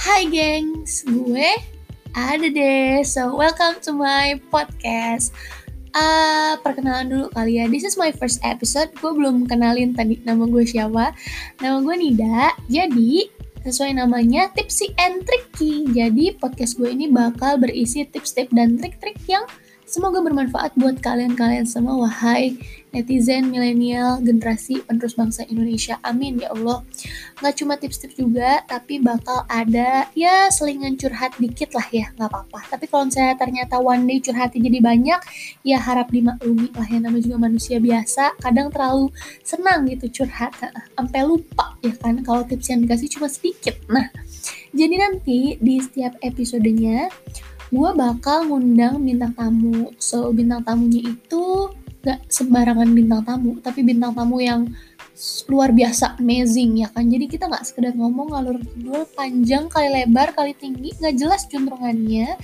Hai gengs, gue ada deh. So, welcome to my podcast. Uh, perkenalan dulu kali ya. This is my first episode. Gue belum kenalin tadi nama gue siapa. Nama gue Nida. Jadi, sesuai namanya Tipsy and Tricky. Jadi, podcast gue ini bakal berisi tips-tips dan trik-trik yang Semoga bermanfaat buat kalian-kalian semua, wahai netizen, milenial, generasi penerus bangsa Indonesia. Amin ya Allah. Nggak cuma tips-tips juga, tapi bakal ada ya selingan curhat dikit lah ya, nggak apa-apa. Tapi kalau saya ternyata one day curhatnya jadi banyak, ya harap dimaklumi lah ya, namanya juga manusia biasa. Kadang terlalu senang gitu curhat, sampai lupa ya kan kalau tips yang dikasih cuma sedikit. Nah, jadi nanti di setiap episodenya gue bakal ngundang bintang tamu. So, bintang tamunya itu gak sembarangan bintang tamu, tapi bintang tamu yang luar biasa, amazing ya kan. Jadi kita gak sekedar ngomong ngalur ngidul panjang kali lebar kali tinggi, gak jelas juntrungannya.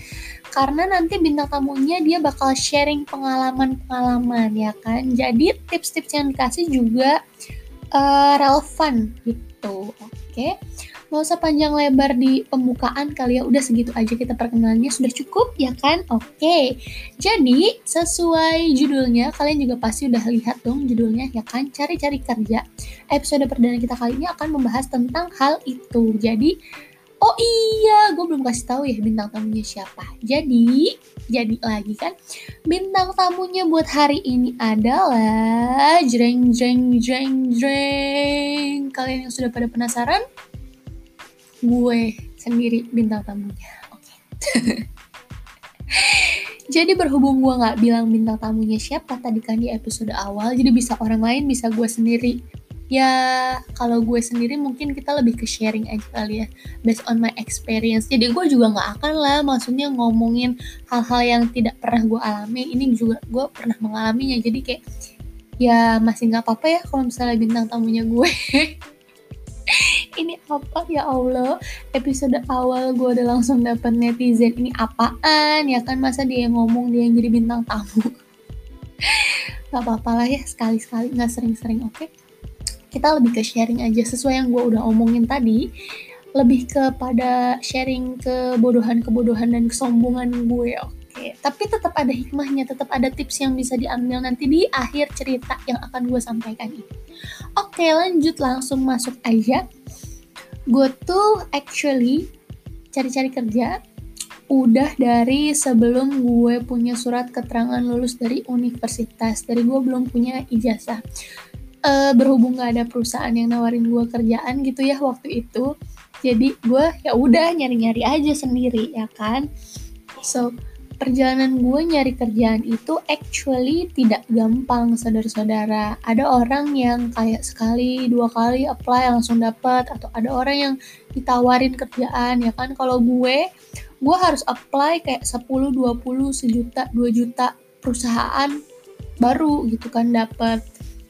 Karena nanti bintang tamunya dia bakal sharing pengalaman-pengalaman ya kan. Jadi tips-tips yang dikasih juga uh, relevan gitu. Oke. Okay? Gak usah panjang lebar di pembukaan kali ya, udah segitu aja kita perkenalannya sudah cukup ya kan? Oke, jadi sesuai judulnya, kalian juga pasti udah lihat dong judulnya ya kan? Cari-cari kerja. Episode perdana kita kali ini akan membahas tentang hal itu. Jadi, oh iya, gue belum kasih tahu ya bintang tamunya siapa. Jadi, jadi lagi kan, bintang tamunya buat hari ini adalah jreng jreng jreng jreng. Kalian yang sudah pada penasaran? Gue sendiri bintang tamunya. Oke. Okay. jadi berhubung gue nggak bilang bintang tamunya siapa tadi kan di episode awal, jadi bisa orang lain, bisa gue sendiri. Ya kalau gue sendiri mungkin kita lebih ke sharing aja kali ya, based on my experience. Jadi gue juga nggak akan lah, maksudnya ngomongin hal-hal yang tidak pernah gue alami. Ini juga gue pernah mengalaminya, jadi kayak ya masih nggak apa-apa ya kalau misalnya bintang tamunya gue. ini apa ya Allah episode awal gue udah langsung dapet netizen ini apaan ya kan masa dia yang ngomong dia yang jadi bintang tamu Gak apa-apa lah ya sekali-sekali nggak sering-sering oke okay? kita lebih ke sharing aja sesuai yang gue udah omongin tadi lebih kepada sharing kebodohan-kebodohan dan kesombongan gue oke okay. tapi tetap ada hikmahnya tetap ada tips yang bisa diambil nanti di akhir cerita yang akan gue sampaikan ini oke lanjut langsung masuk aja. Gue tuh actually cari-cari kerja udah dari sebelum gue punya surat keterangan lulus dari universitas. Dari gue belum punya ijazah. Uh, berhubung gak ada perusahaan yang nawarin gue kerjaan gitu ya waktu itu. Jadi gue ya udah nyari-nyari aja sendiri ya kan? So perjalanan gue nyari kerjaan itu actually tidak gampang saudara-saudara. Ada orang yang kayak sekali dua kali apply langsung dapat atau ada orang yang ditawarin kerjaan ya kan? Kalau gue gue harus apply kayak 10 20 sejuta 2 juta perusahaan baru gitu kan dapat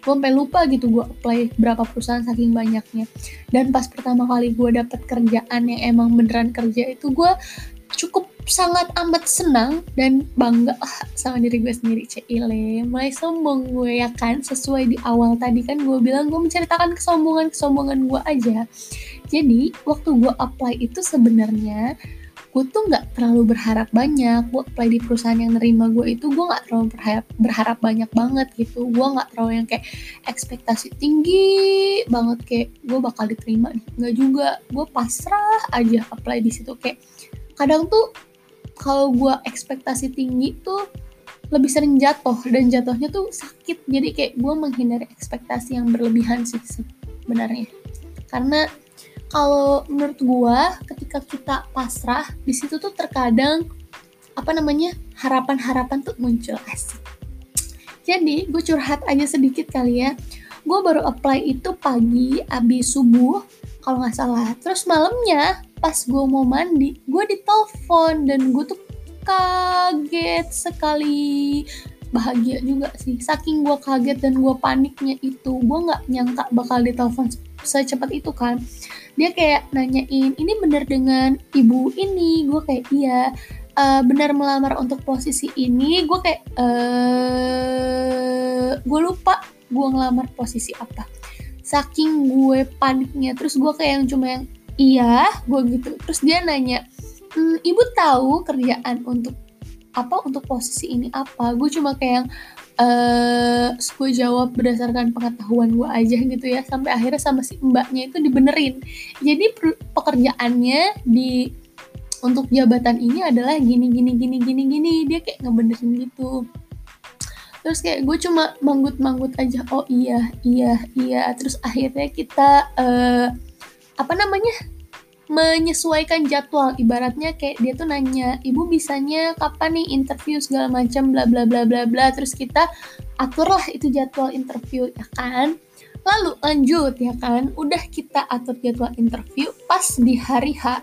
gue sampai lupa gitu gue apply berapa perusahaan saking banyaknya. Dan pas pertama kali gue dapet kerjaan yang emang beneran kerja itu gue cukup sangat amat senang dan bangga sama diri gue sendiri Cile mulai sombong gue ya kan? Sesuai di awal tadi kan gue bilang gue menceritakan kesombongan kesombongan gue aja. Jadi waktu gue apply itu sebenarnya gue tuh nggak terlalu berharap banyak. Gue apply di perusahaan yang nerima gue itu gue nggak terlalu berharap berharap banyak banget gitu. Gue nggak terlalu yang kayak ekspektasi tinggi banget kayak gue bakal diterima nggak juga. Gue pasrah aja apply di situ. Kayak kadang tuh kalau gue ekspektasi tinggi tuh lebih sering jatuh dan jatuhnya tuh sakit. Jadi kayak gue menghindari ekspektasi yang berlebihan sih sebenarnya. Karena kalau menurut gue ketika kita pasrah di situ tuh terkadang apa namanya harapan-harapan tuh muncul asik. Jadi gue curhat aja sedikit kali ya. Gue baru apply itu pagi abis subuh kalau nggak salah. Terus malamnya pas gue mau mandi gue ditelepon dan gue tuh kaget sekali. Bahagia juga sih. Saking gue kaget dan gue paniknya itu gue nggak nyangka bakal ditelepon secepat itu kan. Dia kayak nanyain ini bener dengan ibu ini? Gue kayak iya. Uh, benar melamar untuk posisi ini? Gue kayak uh, gue lupa gue ngelamar posisi apa. Saking gue paniknya terus gue kayak yang cuma yang iya gue gitu. Terus dia nanya hm, ibu tahu kerjaan untuk apa untuk posisi ini apa? Gue cuma kayak uh, gue jawab berdasarkan pengetahuan gue aja gitu ya sampai akhirnya sama si mbaknya itu dibenerin. Jadi pekerjaannya di untuk jabatan ini adalah gini gini gini gini gini. Dia kayak ngebenerin gitu. Terus kayak gue cuma manggut-manggut aja oh iya iya iya. Terus akhirnya kita uh, apa namanya menyesuaikan jadwal. Ibaratnya kayak dia tuh nanya ibu bisanya kapan nih interview segala macam bla bla bla bla bla. Terus kita aturlah itu jadwal interview ya kan? Lalu lanjut ya kan? Udah kita atur jadwal interview pas di hari H.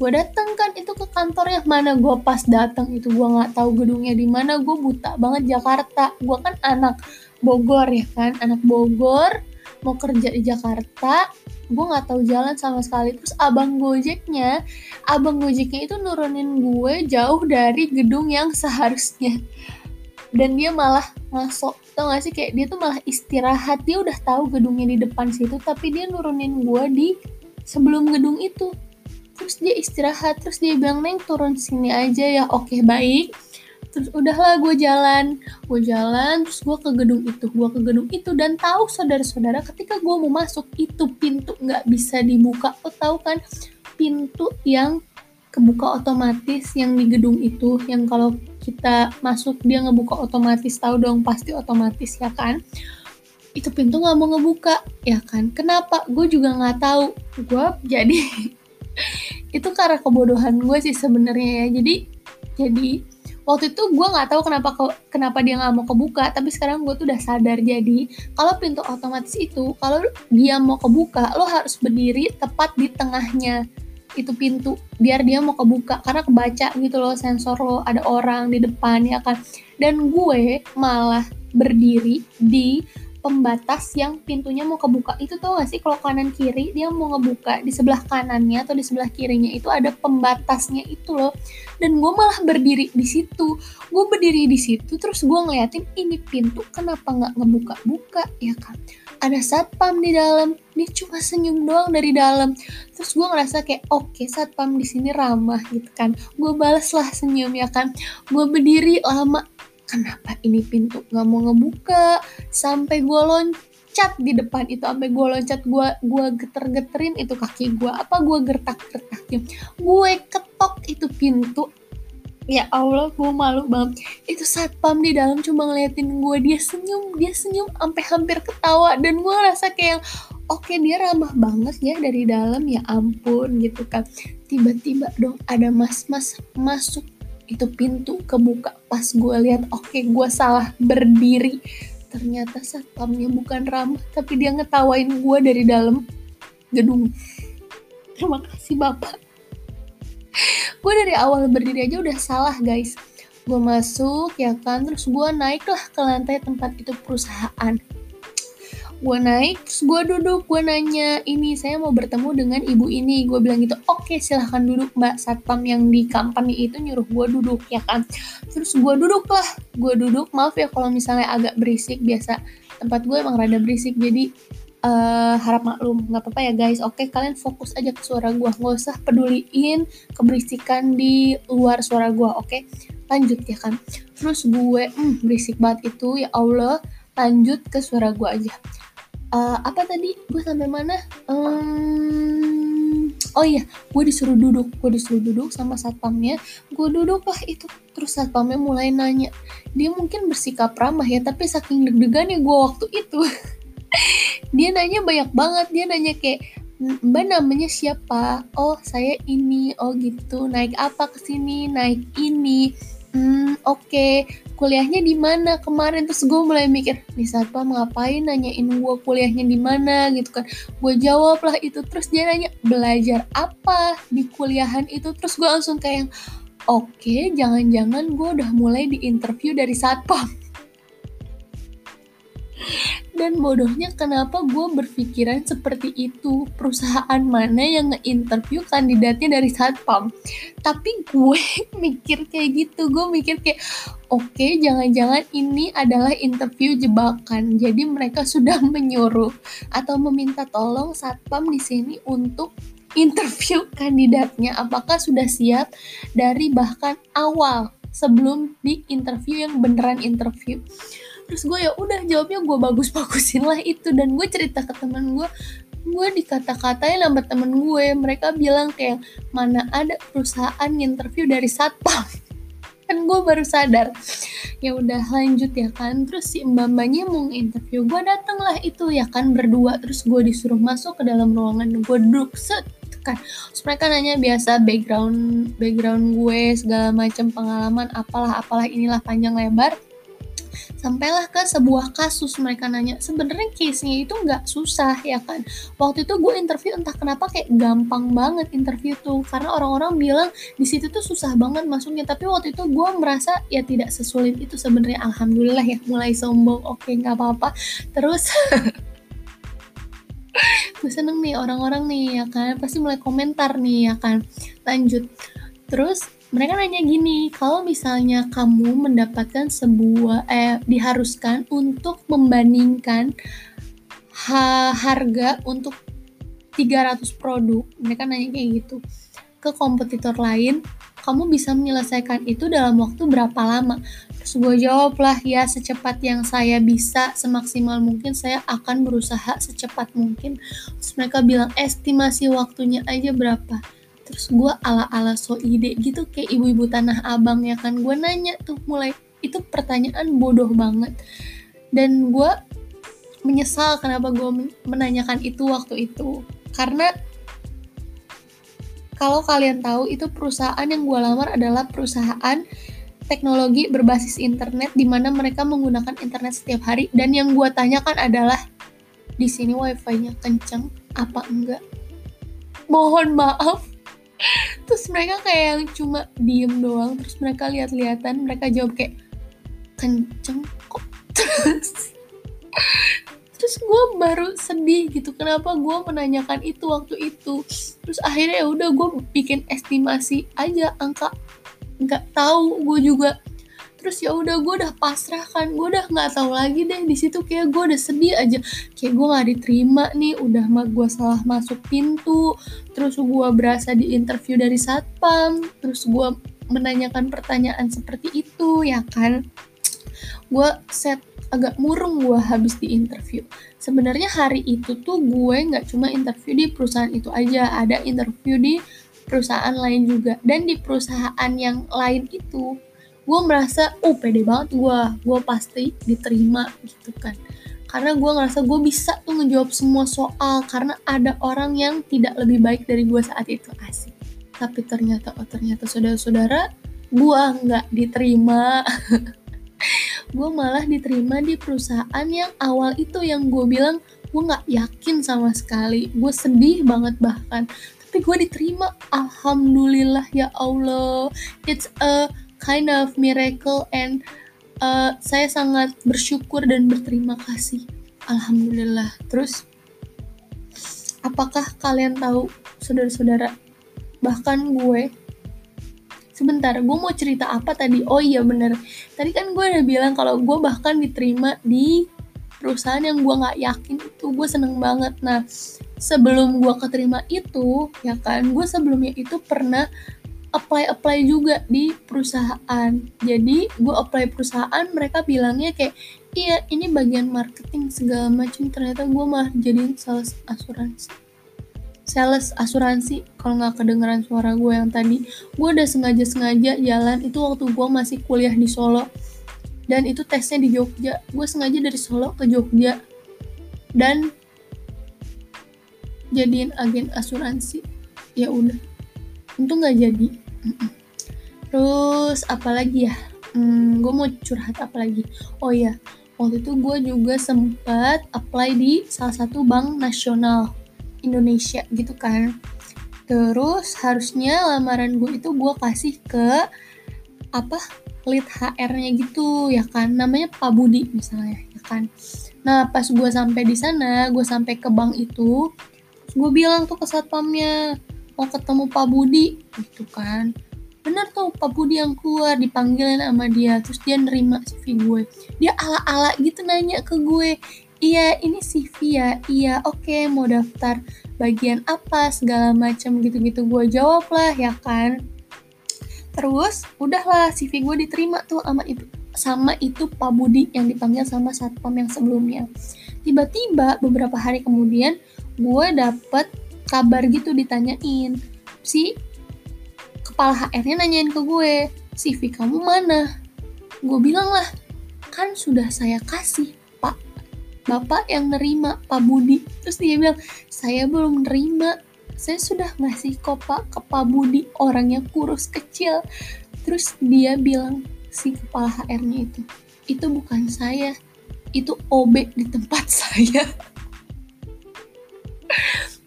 Gue dateng kan itu ke kantornya. Mana gue pas datang itu? Gue nggak tahu gedungnya di mana. Gue buta banget Jakarta. Gue kan anak Bogor ya kan? Anak Bogor mau kerja di Jakarta gue nggak tahu jalan sama sekali. Terus abang gojeknya abang gojeknya itu nurunin gue jauh dari gedung yang seharusnya. Dan dia malah masuk tau gak sih kayak dia tuh malah istirahat. Dia udah tahu gedungnya di depan situ tapi dia nurunin gue di sebelum gedung itu. Terus dia istirahat. Terus dia bilang neng turun sini aja ya. Oke baik terus udahlah gue jalan. Gue jalan terus gue ke gedung itu. Gue ke gedung itu dan tahu saudara-saudara ketika gue mau masuk itu pintu nggak bisa dibuka. Lo tahu kan? Pintu yang kebuka otomatis yang di gedung itu yang kalau kita masuk dia ngebuka otomatis. Tahu dong pasti otomatis ya kan? Itu pintu nggak mau ngebuka ya kan? Kenapa? Gue juga nggak tahu. Gue jadi itu karena kebodohan gue sih sebenarnya ya. Jadi jadi waktu itu gue nggak tahu kenapa kenapa dia nggak mau kebuka tapi sekarang gue tuh udah sadar. Jadi kalau pintu otomatis itu kalau dia mau kebuka lo harus berdiri tepat di tengahnya itu pintu biar dia mau kebuka. Karena kebaca gitu loh sensor lo ada orang di depan ya kan? Dan gue malah berdiri di pembatas yang pintunya mau kebuka. Itu tuh gak sih kalau kanan kiri dia mau ngebuka di sebelah kanannya atau di sebelah kirinya itu ada pembatasnya itu loh. Dan gue malah berdiri di situ. Gue berdiri di situ terus gue ngeliatin ini pintu kenapa nggak ngebuka-buka? Ya kan? Ada satpam di dalam. Dia cuma senyum doang dari dalam. Terus gue ngerasa kayak oke okay, satpam di sini ramah gitu kan. Gue balas lah senyum ya kan? Gue berdiri lama kenapa ini pintu nggak mau ngebuka. Sampai gue loncat di depan itu sampai gue loncat gue gue geter-geterin itu kaki gue apa gue gertak-gertakin? Gue ketok itu pintu. Ya Allah gue malu banget. Itu satpam di dalam cuma ngeliatin gue dia senyum dia senyum sampai hampir ketawa. Dan gue rasa kayak oke okay, dia ramah banget ya dari dalam. Ya ampun gitu kan. Tiba-tiba dong ada mas-mas masuk itu pintu kebuka. Pas gue lihat oke okay, gue salah berdiri. Ternyata satpamnya bukan ramah tapi dia ngetawain gue dari dalam gedung. Terima kasih bapak. Gue dari awal berdiri aja udah salah guys. Gue masuk ya kan terus gue naik lah ke lantai tempat itu perusahaan gue naik terus gue duduk gue nanya ini saya mau bertemu dengan ibu ini. Gue bilang gitu oke okay, silahkan duduk mbak satpam yang di company itu nyuruh gue duduk ya kan. Terus gue duduk lah gue duduk. Maaf ya kalau misalnya agak berisik biasa tempat gue emang rada berisik jadi uh, harap maklum. Nggak apa-apa ya guys. Oke kalian fokus aja ke suara gue nggak usah peduliin keberisikan di luar suara gue oke? Lanjut ya kan. Terus gue hmm, berisik banget itu ya Allah. Lanjut ke suara gue aja uh, apa tadi? Gue sampai mana? Um, oh iya gue disuruh duduk. Gue disuruh duduk sama satpamnya. Gue duduk lah itu. Terus satpamnya mulai nanya. Dia mungkin bersikap ramah ya tapi saking deg-degan ya gue waktu itu. Dia nanya banyak banget. Dia nanya kayak Mbak namanya siapa? Oh saya ini, oh gitu. Naik apa ke sini? Naik ini hmm oke. Okay. kuliahnya di mana kemarin? Terus gue mulai mikir nih satpam ngapain nanyain gue kuliahnya di mana? Gitu kan. Gue jawab lah itu. Terus dia nanya belajar apa di kuliahan itu? Terus gue langsung kayak oke okay, jangan-jangan gue udah mulai di interview dari satpam dan bodohnya kenapa gue berpikiran seperti itu? Perusahaan mana yang nge-interview kandidatnya dari satpam? Tapi gue mikir kayak gitu. Gue mikir kayak oke okay, jangan-jangan ini adalah interview jebakan. Jadi mereka sudah menyuruh atau meminta tolong satpam di sini untuk interview kandidatnya. Apakah sudah siap dari bahkan awal sebelum di interview yang beneran interview terus gue ya udah jawabnya gue bagus-bagusin lah itu. Dan gue cerita ke teman gue gue dikata-katain sama temen gue. Mereka bilang kayak mana ada perusahaan interview dari satpam? Kan gue baru sadar. Ya udah lanjut ya kan. Terus si mbak mbaknya mau interview gue dateng lah itu ya kan berdua. Terus gue disuruh masuk ke dalam ruangan gue duduk set kan. Terus mereka nanya biasa background background gue segala macam pengalaman apalah apalah inilah panjang lebar sampailah ke sebuah kasus mereka nanya sebenarnya case-nya itu nggak susah ya kan? Waktu itu gue interview entah kenapa kayak gampang banget interview tuh karena orang-orang bilang di situ tuh susah banget masuknya. Tapi waktu itu gue merasa ya tidak sesulit itu sebenarnya. Alhamdulillah ya mulai sombong. Oke nggak apa-apa. Terus gue seneng nih orang-orang nih ya kan? Pasti mulai komentar nih ya kan? Lanjut. Terus mereka nanya gini, kalau misalnya kamu mendapatkan sebuah eh diharuskan untuk membandingkan ha harga untuk 300 produk, mereka nanya kayak gitu ke kompetitor lain, kamu bisa menyelesaikan itu dalam waktu berapa lama? Terus gue jawab lah ya secepat yang saya bisa, semaksimal mungkin saya akan berusaha secepat mungkin. Terus mereka bilang estimasi waktunya aja berapa? Terus gue ala-ala so ide gitu kayak ibu-ibu tanah abang ya kan. Gue nanya tuh mulai itu pertanyaan bodoh banget. Dan gue menyesal kenapa gue menanyakan itu waktu itu. Karena kalau kalian tahu itu perusahaan yang gue lamar adalah perusahaan teknologi berbasis internet di mana mereka menggunakan internet setiap hari. Dan yang gue tanyakan adalah di sini wifi-nya kenceng apa enggak? Mohon maaf terus mereka kayak yang cuma diem doang terus mereka lihat-lihatan mereka jawab kayak kenceng kok. Terus terus gue baru sedih gitu kenapa gue menanyakan itu waktu itu? Terus akhirnya ya udah gue bikin estimasi aja angka nggak tahu gue juga terus ya udah gue udah pasrah kan gue udah nggak tahu lagi deh di situ kayak gue udah sedih aja kayak gue nggak diterima nih udah mah gue salah masuk pintu terus gue berasa di interview dari satpam terus gue menanyakan pertanyaan seperti itu ya kan gue set agak murung gue habis di interview. Sebenarnya hari itu tuh gue nggak cuma interview di perusahaan itu aja, ada interview di perusahaan lain juga. Dan di perusahaan yang lain itu gue merasa oh pede banget gue gue pasti diterima gitu kan. Karena gue ngerasa gue bisa tuh ngejawab semua soal karena ada orang yang tidak lebih baik dari gue saat itu. Asik. Tapi ternyata oh ternyata saudara-saudara gue nggak diterima. Gue malah diterima di perusahaan yang awal itu yang gue bilang gue nggak yakin sama sekali. Gue sedih banget bahkan. Tapi gue diterima. Alhamdulillah ya Allah. It's a kind of miracle and uh, saya sangat bersyukur dan berterima kasih. Alhamdulillah. Terus apakah kalian tahu saudara-saudara bahkan gue sebentar gue mau cerita apa tadi oh iya bener tadi kan gue udah bilang kalau gue bahkan diterima di perusahaan yang gue nggak yakin itu gue seneng banget nah sebelum gue keterima itu ya kan gue sebelumnya itu pernah apply apply juga di perusahaan. Jadi gue apply perusahaan mereka bilangnya kayak iya ini bagian marketing segala macam ternyata gue malah jadi sales asuransi. Sales asuransi kalau nggak kedengeran suara gue yang tadi. Gue udah sengaja sengaja jalan itu waktu gue masih kuliah di Solo. Dan itu tesnya di Jogja. Gue sengaja dari Solo ke Jogja. Dan jadiin agen asuransi. Ya udah itu nggak jadi. Terus apalagi ya? Hmm, gue mau curhat apa lagi? Oh ya waktu itu gue juga sempat apply di salah satu bank nasional Indonesia gitu kan. Terus harusnya lamaran gue itu gue kasih ke apa lead HR-nya gitu ya kan? Namanya Pak Budi misalnya ya kan? Nah pas gue sampai di sana gue sampai ke bank itu gue bilang tuh ke satpamnya mau ketemu Pak Budi? Gitu kan. Bener tuh Pak Budi yang keluar dipanggilin sama dia terus dia nerima CV gue. Dia ala-ala gitu nanya ke gue iya ini CV ya? Iya oke okay, mau daftar bagian apa? segala macam gitu-gitu. Gue jawab lah ya kan. Terus udahlah CV gue diterima tuh sama itu sama itu Pak Budi yang dipanggil sama satpam yang sebelumnya. Tiba-tiba beberapa hari kemudian gue dapet kabar gitu ditanyain. Si kepala HR-nya nanyain ke gue CV kamu mana? Gue bilang lah kan sudah saya kasih pak. Bapak yang nerima Pak Budi. Terus dia bilang saya belum nerima. Saya sudah ngasih kopak ke Pak Budi orangnya kurus kecil. Terus dia bilang si kepala HR-nya itu itu bukan saya. Itu OB di tempat saya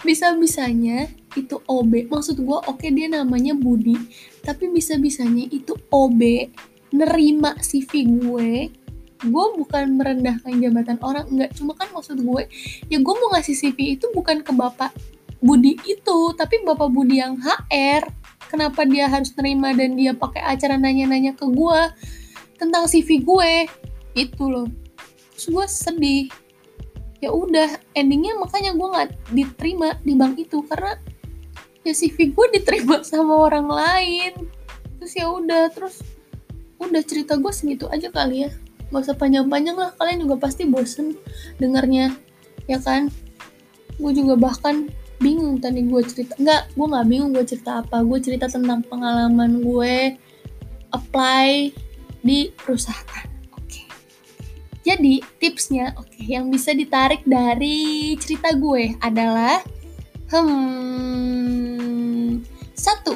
bisa-bisanya itu OB maksud gue oke okay, dia namanya Budi tapi bisa-bisanya itu OB nerima CV gue. Gue bukan merendahkan jabatan orang enggak. Cuma kan maksud gue ya gue mau ngasih CV itu bukan ke bapak Budi itu tapi bapak Budi yang HR kenapa dia harus nerima dan dia pakai acara nanya-nanya ke gue tentang CV gue? Itu loh. Terus gue sedih ya udah endingnya makanya gue nggak diterima di bank itu karena ya CV gue diterima sama orang lain. Terus ya udah terus udah cerita gue segitu aja kali ya. Gak usah panjang-panjang lah kalian juga pasti bosen dengarnya ya kan? Gue juga bahkan bingung tadi gue cerita nggak gue nggak bingung gue cerita apa. Gue cerita tentang pengalaman gue apply di perusahaan. Jadi tipsnya oke okay, yang bisa ditarik dari cerita gue adalah hmm satu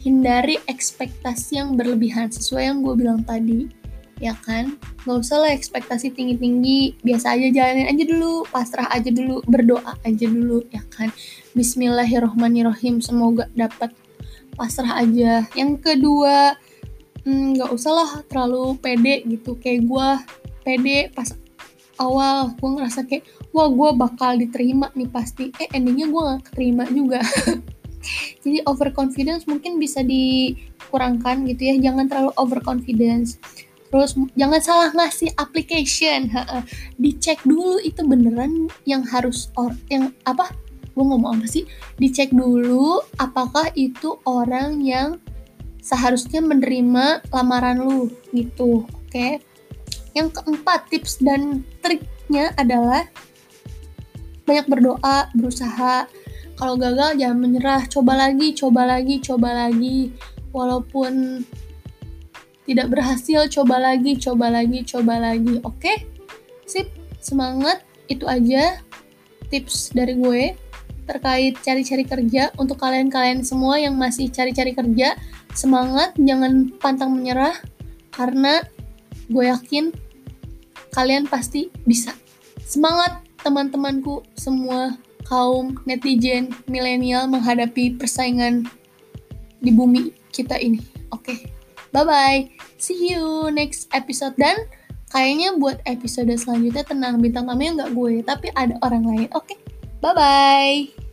hindari ekspektasi yang berlebihan sesuai yang gue bilang tadi ya kan? Nggak usah lah ekspektasi tinggi tinggi biasa aja jalanin aja dulu pasrah aja dulu berdoa aja dulu ya kan? Bismillahirrohmanirrohim semoga dapat pasrah aja. Yang kedua nggak hmm, usah lah terlalu pede gitu. Kayak gue pede pas awal. Gue ngerasa kayak wah gue bakal diterima nih pasti. Eh endingnya gue gak keterima juga. Jadi overconfidence mungkin bisa dikurangkan gitu ya. Jangan terlalu overconfidence. Terus jangan salah ngasih application dicek dulu itu beneran yang harus or yang apa? Gue ngomong apa sih? Dicek dulu apakah itu orang yang seharusnya menerima lamaran lu gitu. Oke? Okay? yang keempat tips dan triknya adalah banyak berdoa berusaha. Kalau gagal jangan menyerah. Coba lagi coba lagi coba lagi. Walaupun tidak berhasil coba lagi coba lagi coba lagi. Oke? Okay? sip semangat. Itu aja tips dari gue terkait cari-cari kerja untuk kalian-kalian semua yang masih cari-cari kerja semangat jangan pantang menyerah karena gue yakin kalian pasti bisa semangat teman-temanku semua kaum netizen milenial menghadapi persaingan di bumi kita ini. Oke, okay. bye-bye. See you next episode dan kayaknya buat episode selanjutnya tenang bintang tamunya nggak gue, tapi ada orang lain. Oke, okay. Bye-bye.